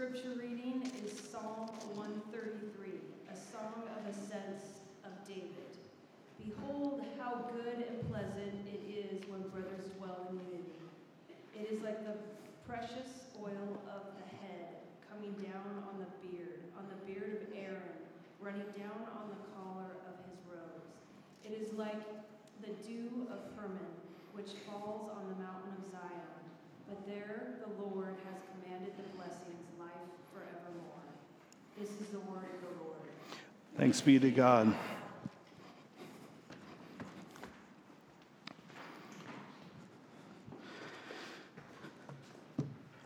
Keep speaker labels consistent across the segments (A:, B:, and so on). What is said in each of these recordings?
A: scripture reading is Psalm 133, a song of ascents of David. Behold, how good and pleasant it is when brothers dwell in unity. It is like the precious oil of the head coming down on the beard, on the beard of Aaron, running down on the collar of his robes. It is like the dew of Hermon, which falls on the mountain of Zion. But there the Lord has commanded the blessings. This is the word of the Lord.
B: Thanks be to God.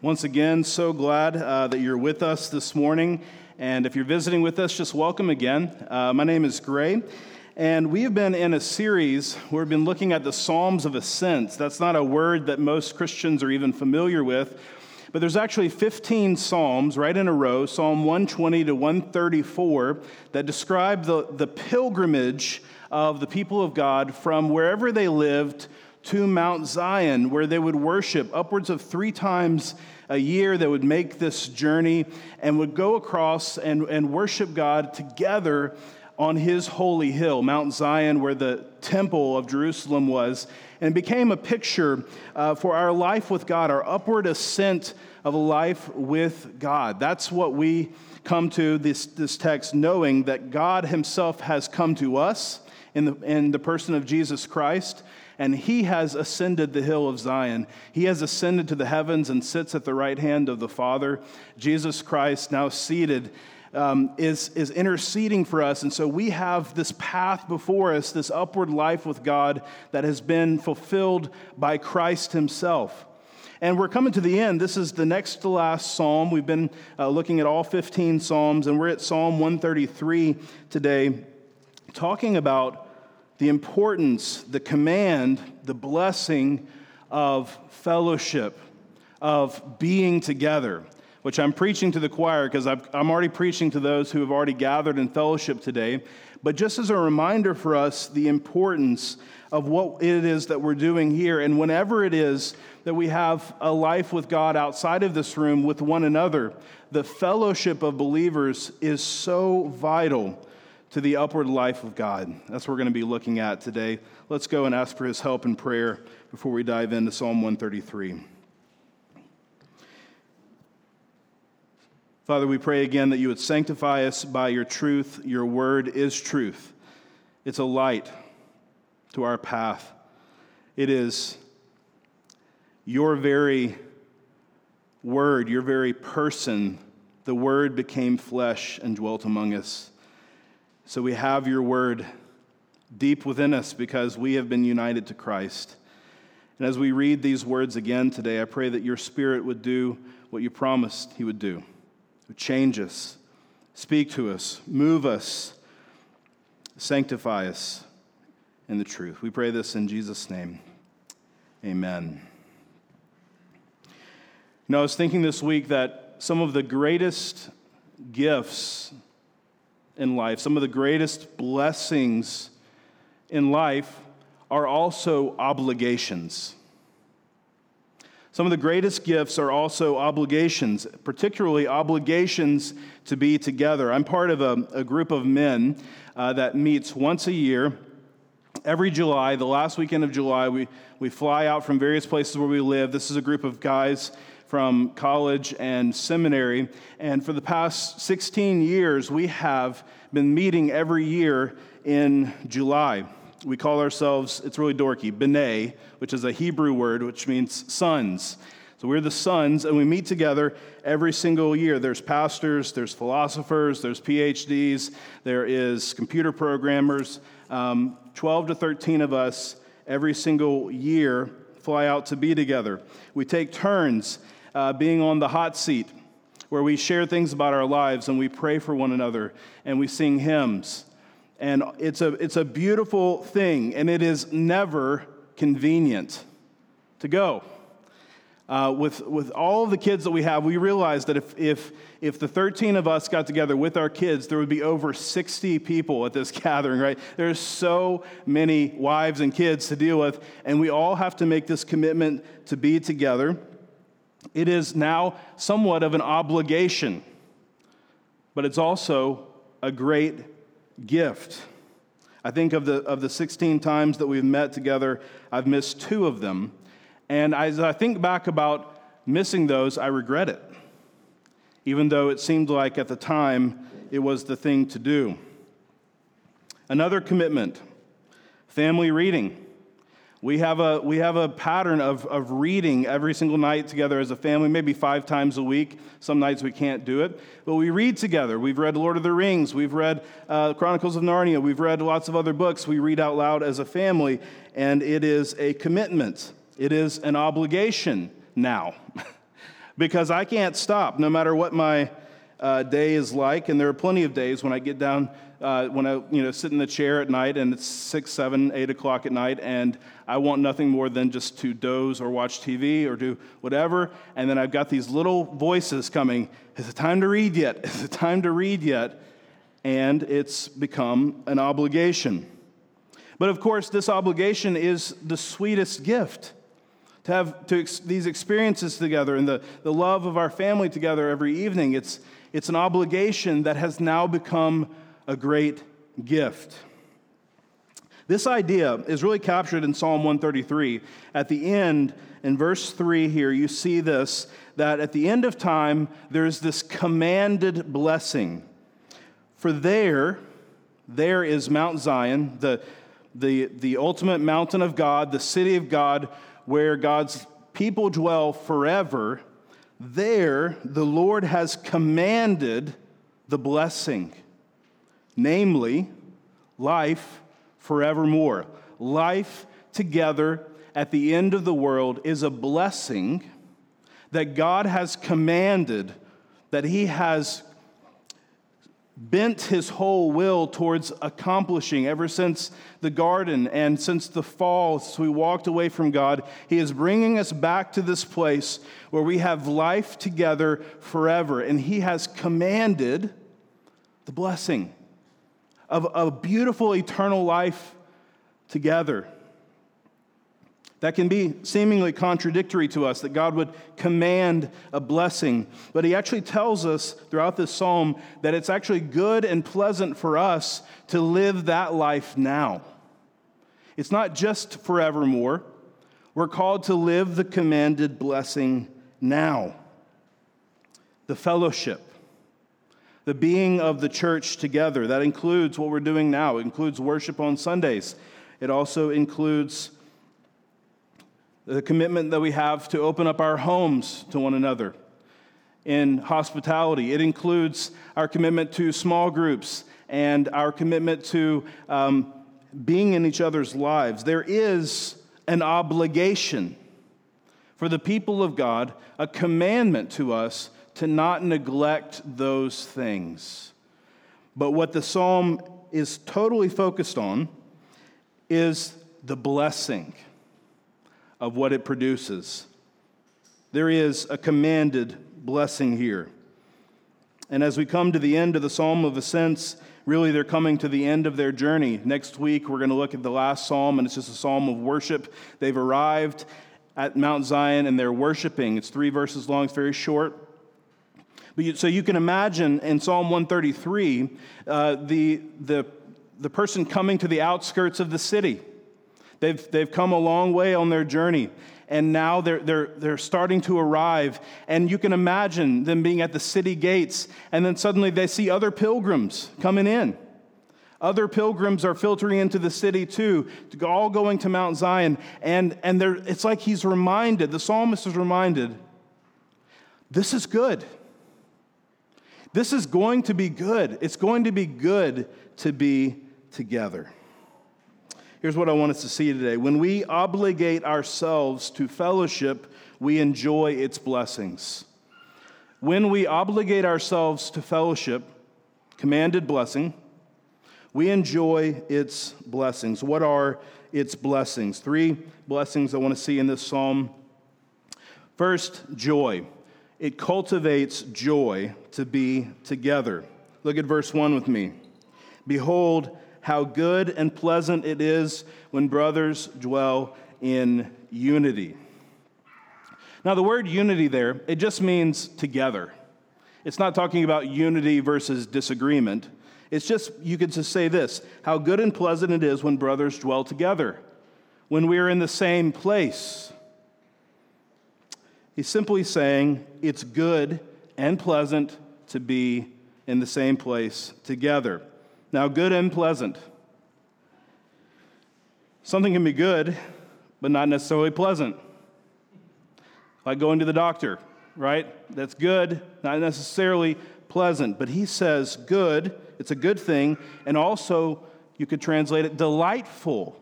B: Once again, so glad uh, that you're with us this morning. And if you're visiting with us, just welcome again. Uh, my name is Gray, and we have been in a series where we've been looking at the Psalms of Ascents. That's not a word that most Christians are even familiar with, but there's actually 15 Psalms right in a row, Psalm 120 to 134, that describe the, the pilgrimage of the people of God from wherever they lived to Mount Zion, where they would worship upwards of three times a year. That would make this journey and would go across and, and worship God together on his holy hill, Mount Zion, where the temple of Jerusalem was, and became a picture uh, for our life with God, our upward ascent of a life with God. That's what we come to this, this text, knowing that God himself has come to us in the, in the person of Jesus Christ and he has ascended the hill of Zion. He has ascended to the heavens and sits at the right hand of the Father. Jesus Christ, now seated, um, is, is interceding for us. And so we have this path before us, this upward life with God that has been fulfilled by Christ Himself. And we're coming to the end. This is the next to last psalm. We've been uh, looking at all 15 psalms, and we're at Psalm 133 today, talking about the importance, the command, the blessing of fellowship, of being together, which I'm preaching to the choir because I'm already preaching to those who have already gathered in fellowship today. But just as a reminder for us, the importance of what it is that we're doing here, and whenever it is that we have a life with God outside of this room with one another, the fellowship of believers is so vital to the upward life of God. That's what we're going to be looking at today. Let's go and ask for his help in prayer before we dive into Psalm 133. Father, we pray again that you would sanctify us by your truth. Your word is truth, it's a light to our path. It is your very word, your very person. The word became flesh and dwelt among us. So we have your word deep within us because we have been united to Christ. And as we read these words again today, I pray that your spirit would do what you promised he would do. Change us, speak to us, move us, sanctify us in the truth. We pray this in Jesus' name. Amen. Now, I was thinking this week that some of the greatest gifts in life, some of the greatest blessings in life are also obligations. Some of the greatest gifts are also obligations, particularly obligations to be together. I'm part of a, a group of men uh, that meets once a year. Every July, the last weekend of July, we, we fly out from various places where we live. This is a group of guys from college and seminary. And for the past 16 years, we have been meeting every year in July. We call ourselves, it's really dorky, B'nai, which is a Hebrew word which means sons. So we're the sons, and we meet together every single year. There's pastors, there's philosophers, there's PhDs, there is computer programmers. Um, 12 to 13 of us every single year fly out to be together. We take turns uh, being on the hot seat, where we share things about our lives and we pray for one another and we sing hymns. And it's a, it's a beautiful thing, and it is never convenient to go. Uh, with, with all of the kids that we have, we realize that if, if, if the 13 of us got together with our kids, there would be over 60 people at this gathering, right? There's so many wives and kids to deal with, and we all have to make this commitment to be together. It is now somewhat of an obligation, but it's also a great gift. I think of the, of the 16 times that we've met together, I've missed two of them. And as I think back about missing those, I regret it, even though it seemed like at the time it was the thing to do. Another commitment family reading. We have a, we have a pattern of, of reading every single night together as a family, maybe five times a week. Some nights we can't do it. But we read together. We've read Lord of the Rings. We've read uh, Chronicles of Narnia. We've read lots of other books. We read out loud as a family, and it is a commitment. It is an obligation now. because I can't stop no matter what my uh, day is like. And there are plenty of days when I get down uh, when I you know, sit in the chair at night and it's six, seven, eight o'clock at night, and I want nothing more than just to doze or watch TV or do whatever. And then I've got these little voices coming Is it time to read yet? Is it time to read yet? And it's become an obligation. But of course, this obligation is the sweetest gift to have to ex- these experiences together and the, the love of our family together every evening. It's, it's an obligation that has now become a great gift. This idea is really captured in Psalm 133. At the end, in verse 3 here, you see this that at the end of time, there's this commanded blessing. For there, there is Mount Zion, the, the, the ultimate mountain of God, the city of God, where God's people dwell forever. There, the Lord has commanded the blessing namely, life forevermore. Life together at the end of the world is a blessing that God has commanded, that He has bent His whole will towards accomplishing ever since the garden and since the fall, since we walked away from God. He is bringing us back to this place where we have life together forever, and He has commanded the blessing of a beautiful eternal life together. That can be seemingly contradictory to us that God would command a blessing. But he actually tells us throughout this psalm that it's actually good and pleasant for us to live that life now. It's not just forevermore. We're called to live the commanded blessing now. The fellowship the being of the church together. That includes what we're doing now, it includes worship on Sundays. It also includes the commitment that we have to open up our homes to one another in hospitality. It includes our commitment to small groups and our commitment to um, being in each other's lives. There is an obligation for the people of God, a commandment to us to not neglect those things. But what the psalm is totally focused on is the blessing of what it produces. There is a commanded blessing here. And as we come to the end of the Psalm of Ascents, really they're coming to the end of their journey. Next week, we're going to look at the last psalm, and it's just a psalm of worship. They've arrived at Mount Zion and they're worshiping. It's three verses long, it's very short. But you, so you can imagine in Psalm 133 uh, the, the, the person coming to the outskirts of the city. They've, they've come a long way on their journey, and now they're, they're, they're starting to arrive. And you can imagine them being at the city gates, and then suddenly they see other pilgrims coming in. Other pilgrims are filtering into the city too, all going to Mount Zion. And, and it's like he's reminded, the psalmist is reminded, this is good. This is going to be good. It's going to be good to be together. Here's what I want us to see today. When we obligate ourselves to fellowship, we enjoy its blessings. When we obligate ourselves to fellowship, commanded blessing, we enjoy its blessings. What are its blessings? Three blessings I want to see in this psalm. First, joy it cultivates joy to be together. Look at verse 1 with me. Behold, how good and pleasant it is when brothers dwell in unity. Now, the word unity there, it just means together. It's not talking about unity versus disagreement. It's just, you could just say this how good and pleasant it is when brothers dwell together, when we are in the same place. He's simply saying it's good and pleasant to be in the same place together. Now, good and pleasant. Something can be good, but not necessarily pleasant. Like going to the doctor, right? That's good, not necessarily pleasant. But he says good, it's a good thing, and also you could translate it delightful.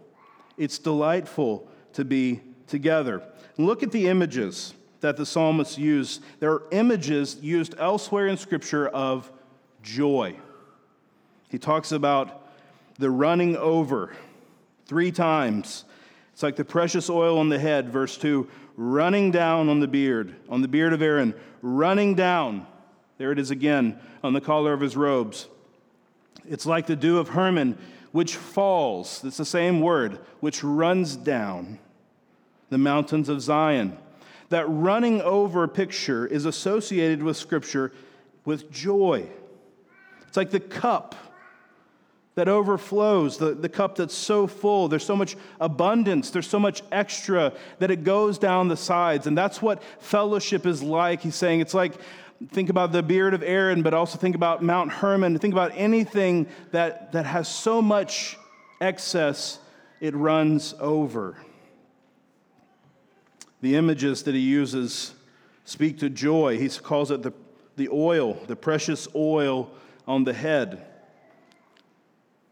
B: It's delightful to be together. look at the images that the psalmist used. There are images used elsewhere in Scripture of joy. He talks about the running over three times. It's like the precious oil on the head, verse 2, running down on the beard, on the beard of Aaron, running down. There it is again, on the collar of his robes. It's like the dew of Hermon, which falls. It's the same word, which runs down the mountains of Zion. That running over picture is associated with Scripture with joy. It's like the cup that overflows, the, the cup that's so full. There's so much abundance, there's so much extra that it goes down the sides. And that's what fellowship is like. He's saying it's like, think about the beard of Aaron, but also think about Mount Hermon. Think about anything that, that has so much excess, it runs over. The images that he uses speak to joy. He calls it the, the oil, the precious oil on the head.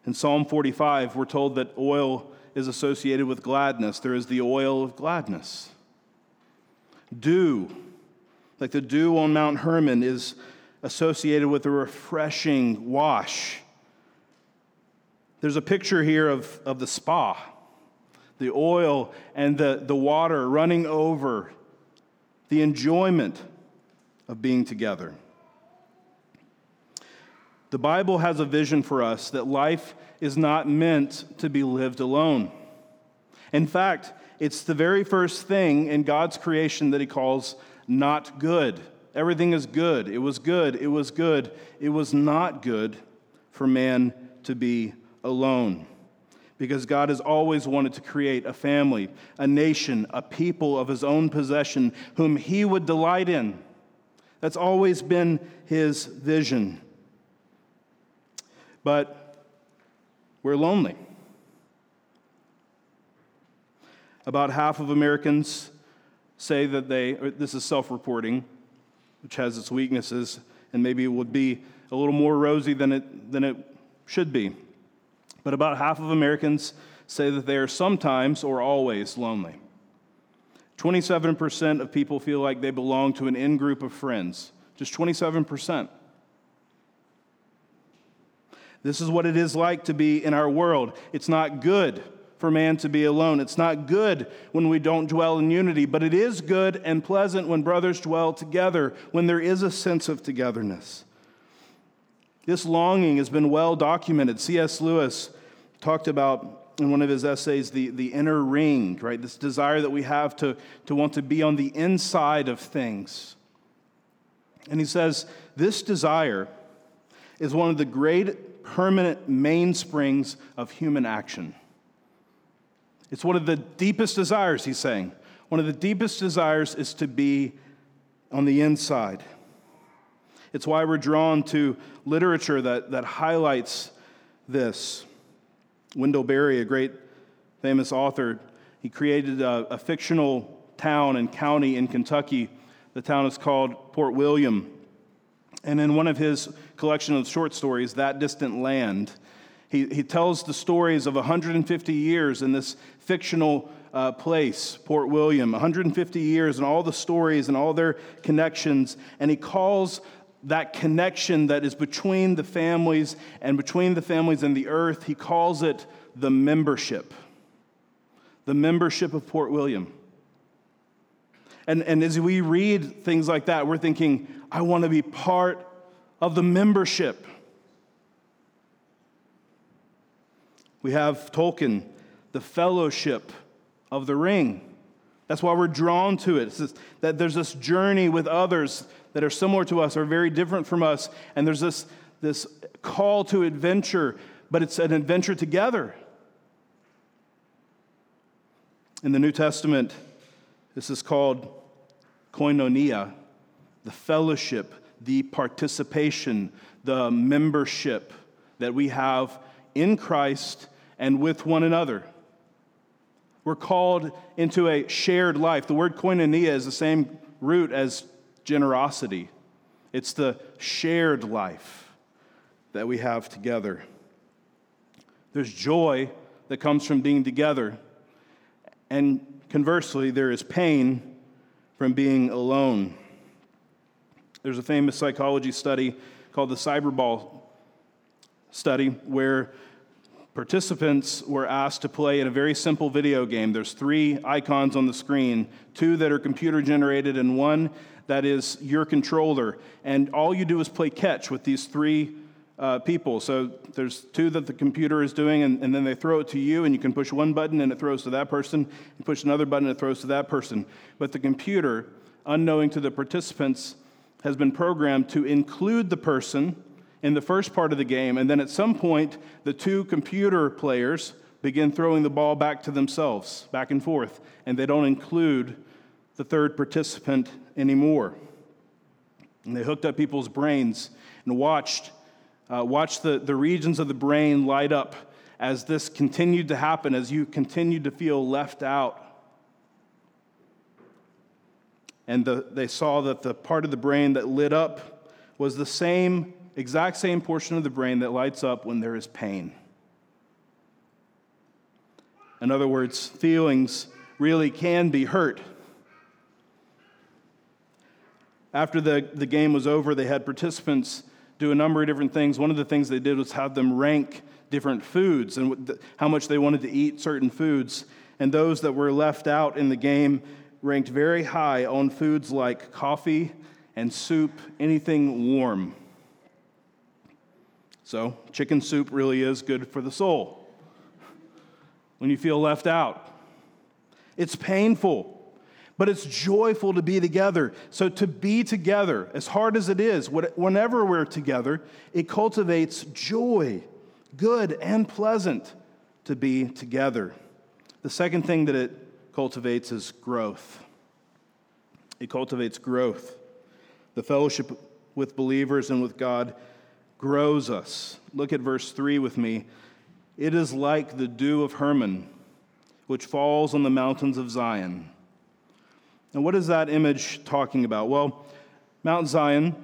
B: In Psalm 45, we're told that oil is associated with gladness. There is the oil of gladness. Dew, like the dew on Mount Hermon, is associated with a refreshing wash. There's a picture here of, of the spa, the oil and the, the water running over, the enjoyment of being together. The Bible has a vision for us that life is not meant to be lived alone. In fact, it's the very first thing in God's creation that He calls not good. Everything is good. It was good. It was good. It was not good for man to be alone. Because God has always wanted to create a family, a nation, a people of His own possession whom He would delight in. That's always been His vision but we're lonely. About half of Americans say that they, this is self reporting, which has its weaknesses, and maybe it would be a little more rosy than it, than it should be. But about half of Americans say that they are sometimes or always lonely. 27% of people feel like they belong to an in group of friends. Just 27%. This is what it is like to be in our world. It's not good for man to be alone. It's not good when we don't dwell in unity, but it is good and pleasant when brothers dwell together, when there is a sense of togetherness. This longing has been well documented. C.S. Lewis talked about in one of his essays the, the inner ring, right? This desire that we have to, to want to be on the inside of things. And he says, This desire is one of the great permanent mainsprings of human action. It's one of the deepest desires, he's saying. One of the deepest desires is to be on the inside. It's why we're drawn to literature that, that highlights this. Wendell Berry, a great famous author, he created a, a fictional town and county in Kentucky. The town is called Port William. And in one of his collection of short stories, That Distant Land, he, he tells the stories of 150 years in this fictional uh, place, Port William, 150 years, and all the stories and all their connections. And he calls that connection that is between the families and between the families and the earth, he calls it the membership. The membership of Port William. And, and as we read things like that, we're thinking, I want to be part of the membership. We have Tolkien, the fellowship of the ring, That's why we're drawn to it. That there's this journey with others that are similar to us or very different from us, and there's this, this call to adventure, but it's an adventure together. In the New Testament, this is called koinonia, the fellowship, the participation, the membership that we have in Christ and with one another. We're called into a shared life. The word koinonia is the same root as generosity, it's the shared life that we have together. There's joy that comes from being together, and conversely, there is pain from being alone. There's a famous psychology study called the Cyberball study where participants were asked to play in a very simple video game. There's three icons on the screen, two that are computer generated and one that is your controller. And all you do is play catch with these three uh, people. So there's two that the computer is doing, and, and, then they throw it to you, and you can push one button and it throws to that person. You push another button and it throws to that person. But the computer, unknowing to the participants, has been programmed to include the person in the first part of the game, and then at some point, the two computer players begin throwing the ball back to themselves, back and forth, and they don't include the third participant anymore. And they hooked up people's brains and watched, uh, watched the, the regions of the brain light up as this continued to happen, as you continued to feel left out. And the, they saw that the part of the brain that lit up was the same exact same portion of the brain that lights up when there is pain. In other words, feelings really can be hurt. After the, the game was over, they had participants do a number of different things. One of the things they did was have them rank different foods and how much they wanted to eat certain foods. And those that were left out in the game ranked very high on foods like coffee and soup, anything warm. So, chicken soup really is good for the soul when you feel left out. It's painful, but it's joyful to be together. So, to be together, as hard as it is, whenever we're together, it cultivates joy, good and pleasant to be together. The second thing that it cultivates is growth. It cultivates growth. The fellowship with believers and with God grows us. Look at verse 3 with me. It is like the dew of Hermon, which falls on the mountains of Zion. And what is that image talking about? Well, Mount Zion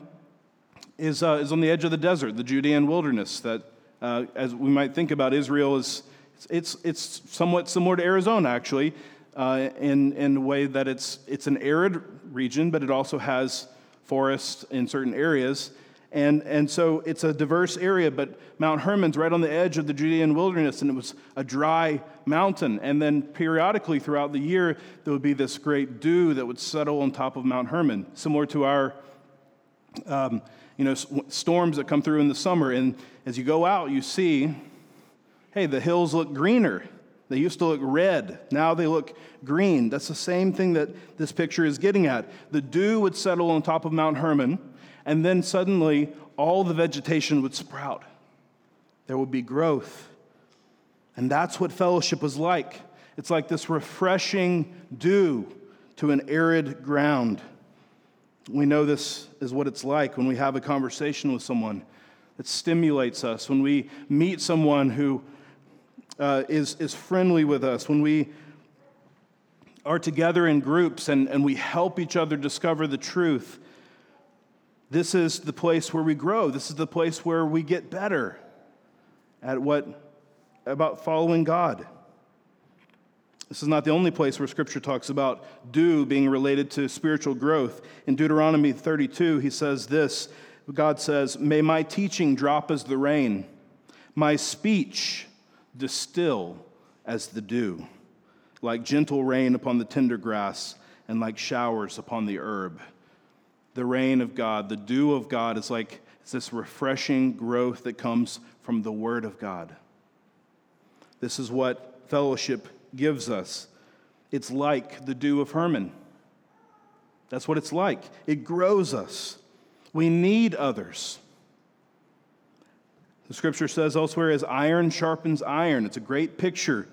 B: is, uh, is on the edge of the desert, the Judean wilderness, that, uh, as we might think about Israel, is it's, it's somewhat similar to Arizona, actually, uh, in, in a way that it's, it's an arid region, but it also has forests in certain areas. And, and so it's a diverse area, but Mount Hermon's right on the edge of the Judean wilderness, and it was a dry mountain. And then periodically throughout the year, there would be this great dew that would settle on top of Mount Hermon, similar to our um, you know, storms that come through in the summer. And as you go out, you see, hey, the hills look greener. They used to look red. Now they look green. That's the same thing that this picture is getting at. The dew would settle on top of Mount Hermon and then suddenly all the vegetation would sprout. There would be growth. And that's what fellowship was like. It's like this refreshing dew to an arid ground. We know this is what it's like when we have a conversation with someone that stimulates us, when we meet someone who uh, is is, friendly with us, when we are together in groups and, and we help each other discover the truth this is the place where we grow. This is the place where we get better at what about following God. This is not the only place where scripture talks about dew being related to spiritual growth. In Deuteronomy 32, he says this God says, May my teaching drop as the rain, my speech distill as the dew, like gentle rain upon the tender grass and like showers upon the herb the rain of God, the dew of God is like it's this refreshing growth that comes from the Word of God. This is what fellowship gives us. It's like the dew of Hermon. That's what it's like. It grows us. We need others. The scripture says elsewhere, as iron sharpens iron. It's a great picture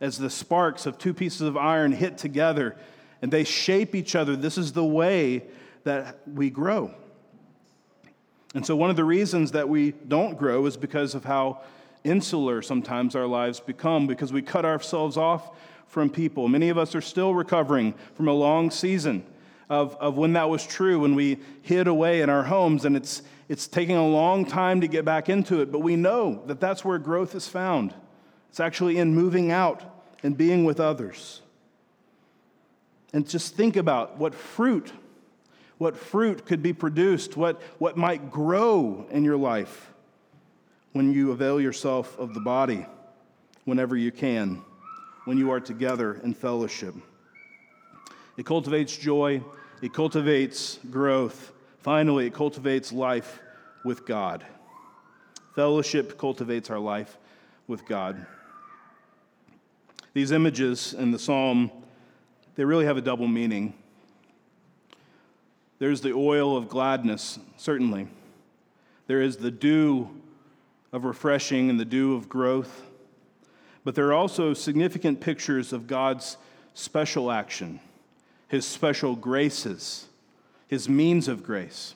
B: as the sparks of two pieces of iron hit together and they shape each other. This is the way that we grow. And so, one of the reasons that we don't grow is because of how insular sometimes our lives become, because we cut ourselves off from people. Many of us are still recovering from a long season of, of when that was true, when we hid away in our homes, and it's, it's taking a long time to get back into it. But we know that that's where growth is found. It's actually in moving out and being with others. And just think about what fruit, what fruit could be produced, what, what might grow in your life when you avail yourself of the body whenever you can, when you are together in fellowship. It cultivates joy, it cultivates growth. Finally, it cultivates life with God. Fellowship cultivates our life with God. These images in the psalm, they really have a double meaning. There's the oil of gladness, certainly. There is the dew of refreshing and the dew of growth. But there are also significant pictures of God's special action, his special graces, his means of grace.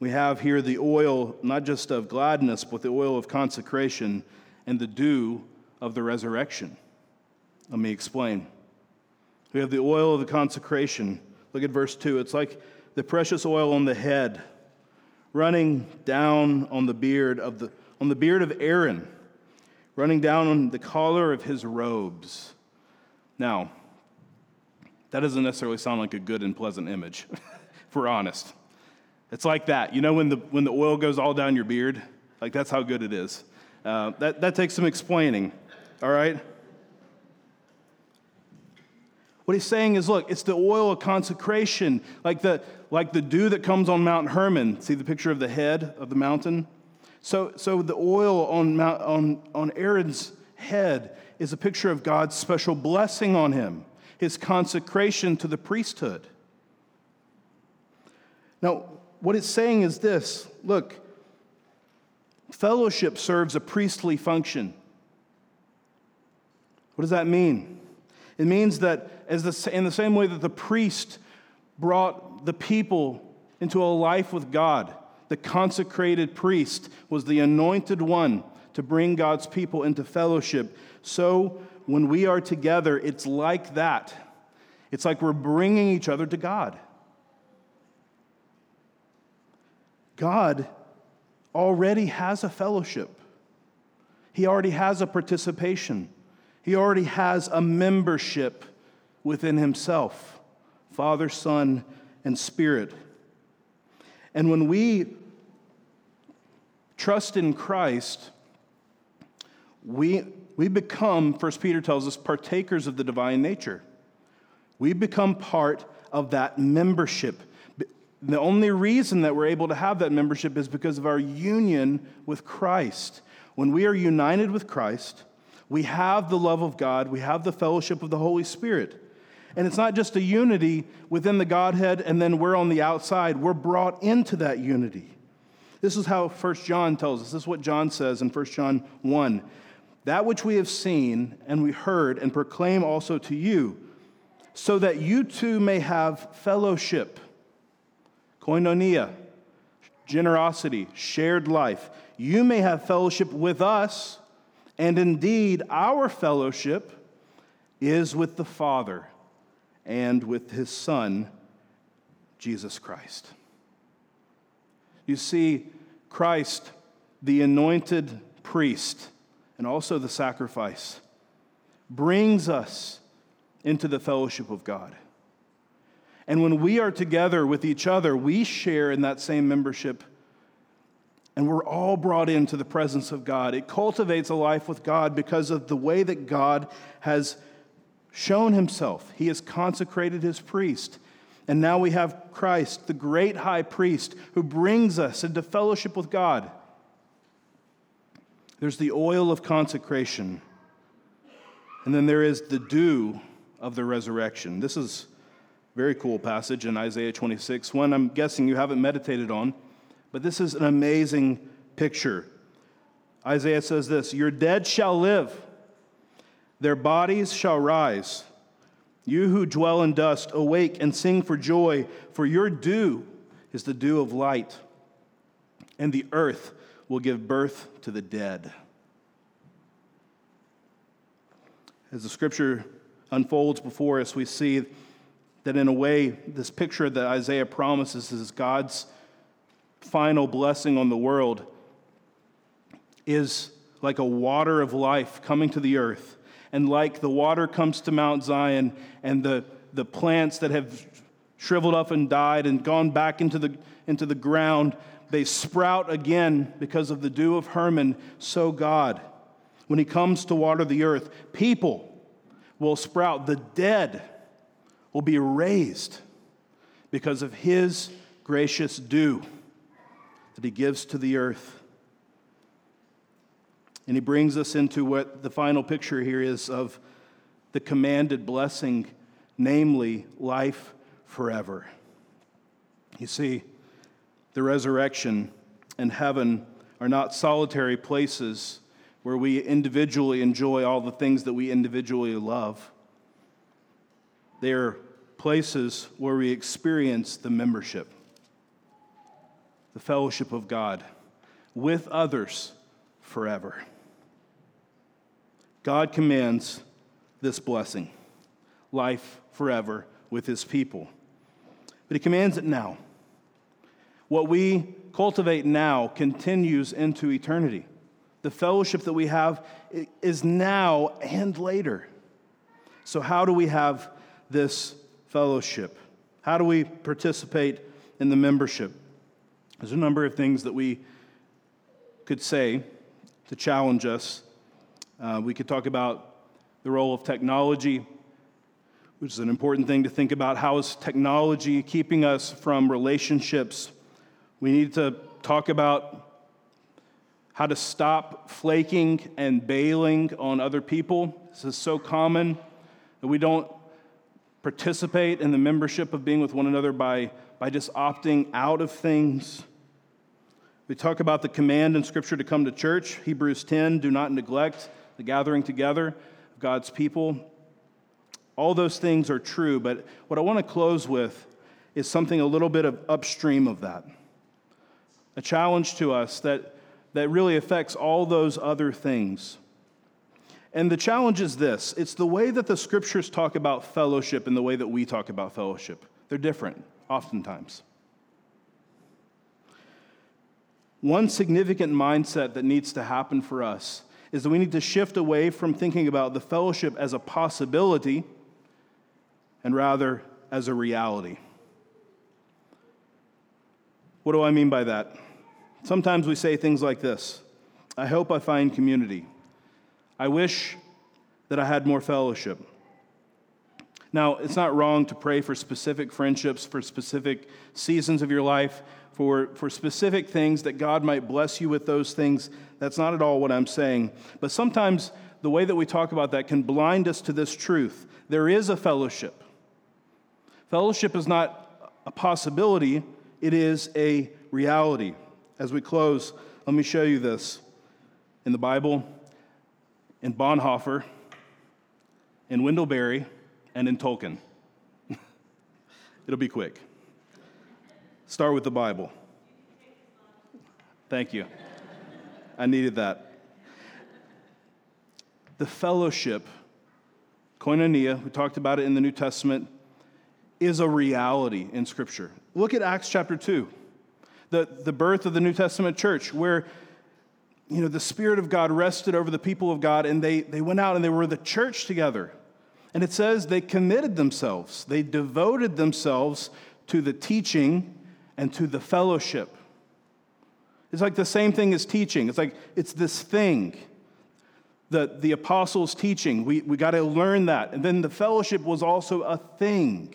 B: We have here the oil, not just of gladness, but the oil of consecration and the dew of the resurrection. Let me explain. We have the oil of the consecration. Look at verse 2. It's like the precious oil on the head running down on the beard of the on the beard of Aaron, running down on the collar of his robes. Now, that doesn't necessarily sound like a good and pleasant image, if we're honest. It's like that. You know when the when the oil goes all down your beard? Like that's how good it is. Uh, that, that takes some explaining. All right? What he's saying is look, it's the oil of consecration, like the, like the dew that comes on Mount Hermon. See the picture of the head of the mountain? So, so the oil on, Mount, on, on Aaron's head is a picture of God's special blessing on him, his consecration to the priesthood. Now, what it's saying is this look, fellowship serves a priestly function. What does that mean? It means that as the, in the same way that the priest brought the people into a life with God, the consecrated priest was the anointed one to bring God's people into fellowship. So when we are together, it's like that. It's like we're bringing each other to God. God already has a fellowship, He already has a participation. He already has a membership within himself Father, Son, and Spirit. And when we trust in Christ, we, we become, First Peter tells us, partakers of the divine nature. We become part of that membership. The only reason that we're able to have that membership is because of our union with Christ. When we are united with Christ, we have the love of God, we have the fellowship of the Holy Spirit. And it's not just a unity within the Godhead and then we're on the outside, we're brought into that unity. This is how 1 John tells us. This is what John says in 1 John 1. That which we have seen and we heard and proclaim also to you, so that you too may have fellowship, koinonia, generosity, shared life. You may have fellowship with us and indeed, our fellowship is with the Father and with his Son, Jesus Christ. You see, Christ, the anointed priest, and also the sacrifice, brings us into the fellowship of God. And when we are together with each other, we share in that same membership and we're all brought into the presence of God. It cultivates a life with God because of the way that God has shown himself. He has consecrated his priest. And now we have Christ, the great high priest, who brings us into fellowship with God. There's the oil of consecration. And then there is the dew of the resurrection. This is a very cool passage in Isaiah 26, one I'm guessing you haven't meditated on, but this is an amazing picture. Isaiah says this Your dead shall live, their bodies shall rise. You who dwell in dust, awake and sing for joy, for your dew is the dew of light, and the earth will give birth to the dead. As the scripture unfolds before us, we see that in a way, this picture that Isaiah promises is God's final blessing on the world is like a water of life coming to the earth. And like the water comes to Mount Zion and the, the plants that have shriveled up and died and gone back into the, into the ground, they sprout again because of the dew of Hermon, so God, when He comes to water the earth, people will sprout. The dead will be raised because of His gracious dew that He gives to the earth. And He brings us into what the final picture here is of the commanded blessing, namely life forever. You see, the resurrection and heaven are not solitary places where we individually enjoy all the things that we individually love. They are places where we experience the membership, the fellowship of God with others forever. God commands this blessing life forever with his people. But he commands it now. What we cultivate now continues into eternity. The fellowship that we have is now and later. So, how do we have this fellowship? How do we participate in the membership? There's a number of things that we could say to challenge us. Uh, we could talk about the role of technology, which is an important thing to think about. How is technology keeping us from relationships we need to talk about how to stop flaking and bailing on other people. This is so common that we don't participate in the membership of being with one another by, by just opting out of things. We talk about the command in Scripture to come to church. Hebrews 10 do not neglect the gathering together of God's people. All those things are true, but what I want to close with is something a little bit of upstream of that a challenge to us that, that really affects all those other things. And the challenge is this it's the way that the scriptures talk about fellowship and the way that we talk about fellowship. They're different, oftentimes. One significant mindset that needs to happen for us is that we need to shift away from thinking about the fellowship as a possibility and rather as a reality. What do I mean by that? Sometimes we say things like this I hope I find community. I wish that I had more fellowship. Now, it's not wrong to pray for specific friendships, for specific seasons of your life, for, for specific things that God might bless you with those things. That's not at all what I'm saying. But sometimes the way that we talk about that can blind us to this truth. There is a fellowship. Fellowship is not a possibility, it is a reality. As we close, let me show you this in the Bible, in Bonhoeffer, in Wendell Berry, and in Tolkien. It'll be quick. Start with the Bible. Thank you. I needed that. The fellowship, koinonia, we talked about it in the New Testament, is a reality in Scripture. Look at Acts chapter 2 the, the birth of the New Testament church, where you know, the Spirit of God rested over the people of God, and they, they went out and they were the church together. And it says they committed themselves, they devoted themselves to the teaching and to the fellowship. It's like the same thing as teaching. It's like it's this thing. The, the apostles' teaching, we, we got to learn that. And then the fellowship was also a thing.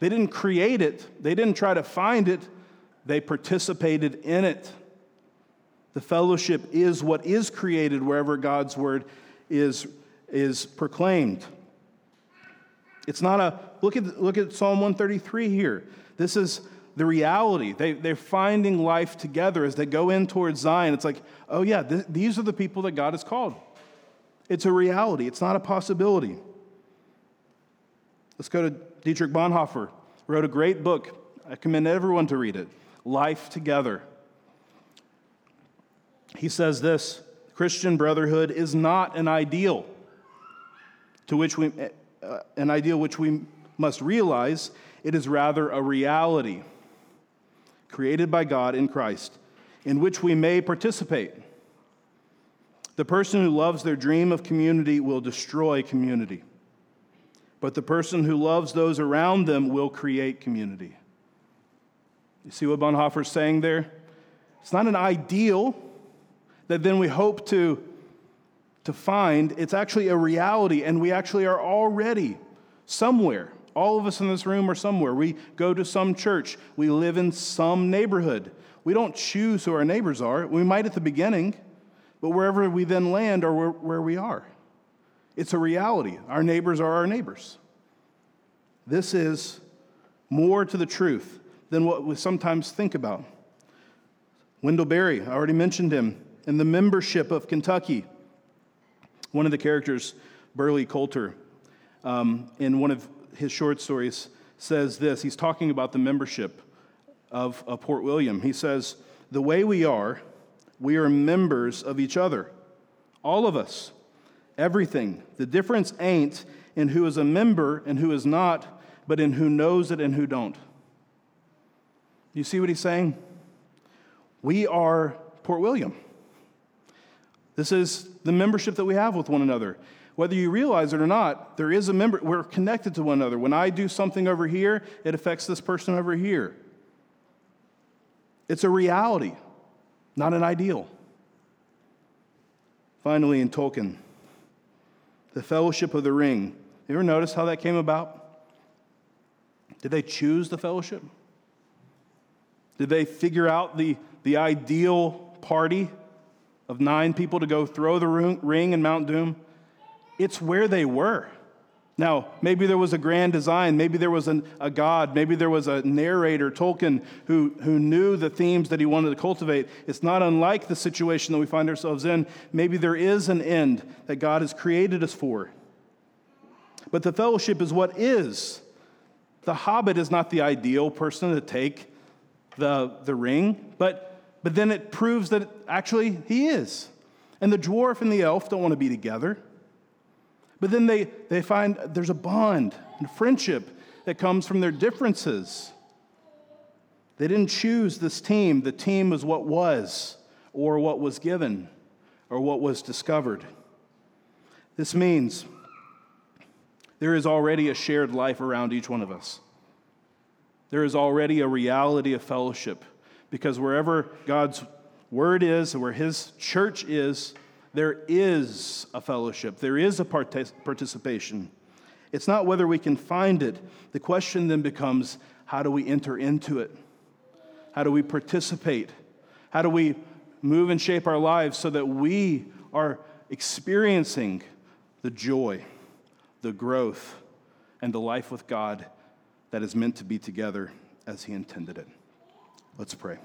B: They didn't create it, they didn't try to find it, they participated in it. The fellowship is what is created wherever God's word is, is proclaimed. It's not a, look at, look at Psalm 133 here. This is the reality. They, they're finding life together as they go in towards Zion. It's like, oh, yeah, th- these are the people that God has called. It's a reality, it's not a possibility. Let's go to Dietrich Bonhoeffer, wrote a great book. I commend everyone to read it Life Together. He says this Christian brotherhood is not an ideal to which we, uh, an ideal which we must realize, it is rather a reality created by God in Christ, in which we may participate. The person who loves their dream of community will destroy community, but the person who loves those around them will create community. You see what Bonhoeffer's saying there? It's not an ideal that then we hope to, to find, it's actually a reality, and we actually are already somewhere all of us in this room are somewhere. We go to some church. We live in some neighborhood. We don't choose who our neighbors are. We might at the beginning, but wherever we then land or where, where we are. It's a reality. Our neighbors are our neighbors. This is more to the truth than what we sometimes think about. Wendell Berry, I already mentioned him, in the membership of Kentucky. One of the characters, Burley Coulter, um, in one of his short stories says this. He's talking about the membership of, of Port William. He says, The way we are, we are members of each other. All of us. Everything. The difference ain't in who is a member and who is not, but in who knows it and who don't. You see what he's saying? We are Port William. This is the membership that we have with one another. Whether you realize it or not, there is a member, we're connected to one another. When I do something over here, it affects this person over here. It's a reality, not an ideal. Finally, in Tolkien, the Fellowship of the Ring. You ever notice how that came about? Did they choose the fellowship? Did they figure out the, the ideal party of nine people to go throw the ring in Mount Doom? It's where they were. Now, maybe there was a grand design, maybe there was an, a God, maybe there was a narrator, Tolkien, who, who knew the themes that he wanted to cultivate. It's not unlike the situation that we find ourselves in. Maybe there is an end that God has created us for. But the fellowship is what is. The hobbit is not the ideal person to take the, the ring, but, but then it proves that actually he is. And the dwarf and the elf don't want to be together. But then they, they find there's a bond and friendship that comes from their differences. They didn't choose this team, the team was what was, or what was given, or what was discovered. This means there is already a shared life around each one of us. There is already a reality of fellowship because wherever God's word is, where his church is, there is a fellowship, there is a participation. It's not whether we can find it. The question then becomes how do we enter into it? How do we participate? How do we move and shape our lives so that we are experiencing the joy, the growth, and the life with God that is meant to be together as He intended it? Let's pray.